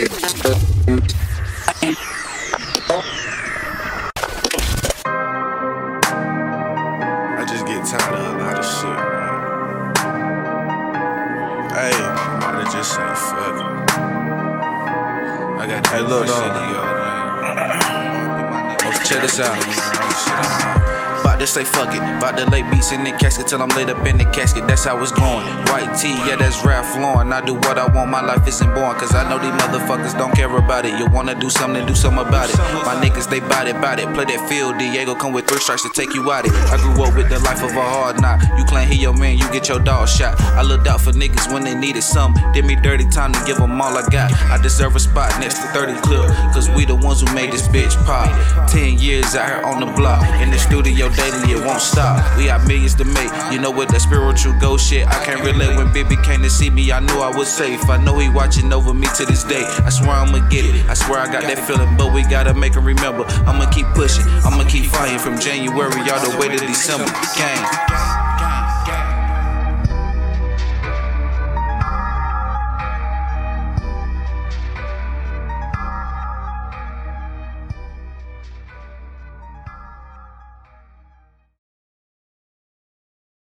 I just get tired of a lot of shit. Hey, I might just say fuck it. I got hey, look, shit to go, man. Check this out. About to say fuck it. About to lay beats in the casket till I'm laid up in the casket. That's how it's going. White tee, yeah, that's Ralph Lauren. I do what I want, my life isn't born. Cause I know these motherfuckers don't care about it. You wanna do something, do something about it. My niggas, they bout it, bout it. Play that field, Diego come with three strikes to take you out it. I grew up with the life of a hard knock. You claim he your man, you get your dog shot. I looked out for niggas when they needed some. Did me dirty time to give them all I got. I deserve a spot next to 30 clip. Cause we the ones who made this bitch pop. 10 years out here on the block. In the studio daily, it won't stop. We got millions to make. You know what that spiritual ghost shit. I can't relate when baby came to see me. I knew I was safe. I know he watching over me to this day. I swear I'ma get it. I swear I got that feeling, but we gotta make him remember. I'ma keep pushing. I'ma keep fighting from January all the way to December. Gang.